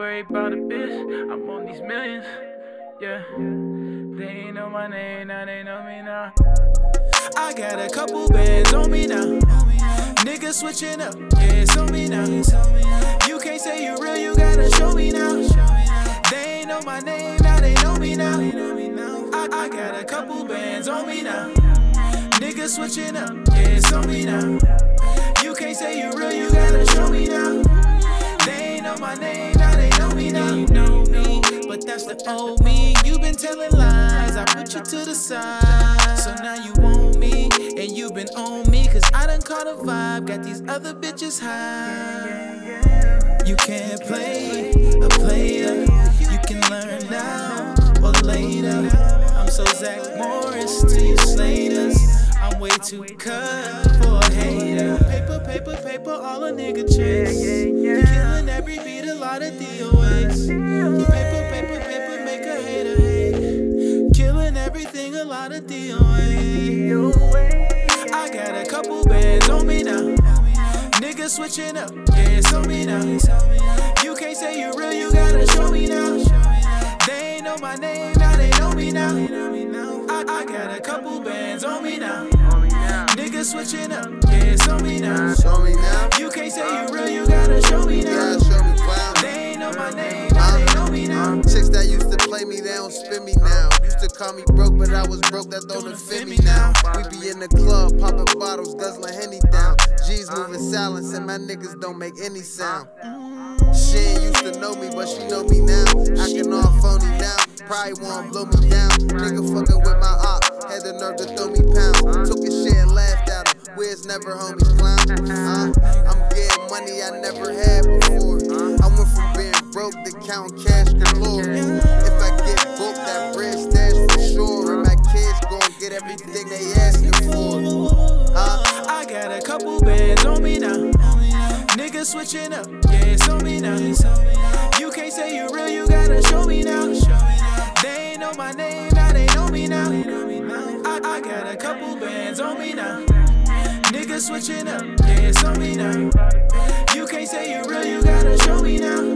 worry about a bitch. I'm on these millions. Yeah. They ain't know my name, now they know me now. I got a couple bands on me now. Niggas switching up, yeah, it's on me now. You can't say you real, you gotta show me now. They ain't know my name, now they know me now. I, I got a couple bands on me now. Niggas switching up, yeah, it's on me now. You can't say you real, but the old me. you've been telling lies, I put you to the side. So now you want me, and you've been on me, cause I done caught a vibe, got these other bitches high. You can't play a player, you can learn now or later. I'm so Zach Morris to you Slaters. I'm way too cut for a hater. Paper, paper, paper, all a nigga chase. Killing every beat, a lot of DOAs. A lot of DOAs. I got a couple bands on me now. Niggas switching up, yeah, on me now. You can't say you real, you gotta show me now. They ain't know my name, now they know me now. I, I got a couple bands on me now. Niggas switching up, yeah, on me now. Show me now. You can't say you real, you gotta show me now. show me clown. They ain't know my name, now they know me now. Chicks that used to play me, they don't spin me now. Used to call me broke, but I was broke, that don't offend me now. We be in the club, popping bottles, guzzling Henny down. G's moving silence, and my niggas don't make any sound. She ain't used to know me, but she know me now. Acting all phony now, probably won't blow me down. Nigga fucking with my op, had the nerve to throw me pounds. Took his shit and laughed at him. Where's never homies clown? Uh, I'm getting money I never had before. I went from being broke to counting cash galore. Switching up, yeah, it's on me now. You can't say you real, you gotta show me now. They ain't know my name, now they know me now. I, I got a couple bands on me now. Niggas switching up, yeah, it's on me now. You can't say you real, you gotta show me now. They ain't know my name, now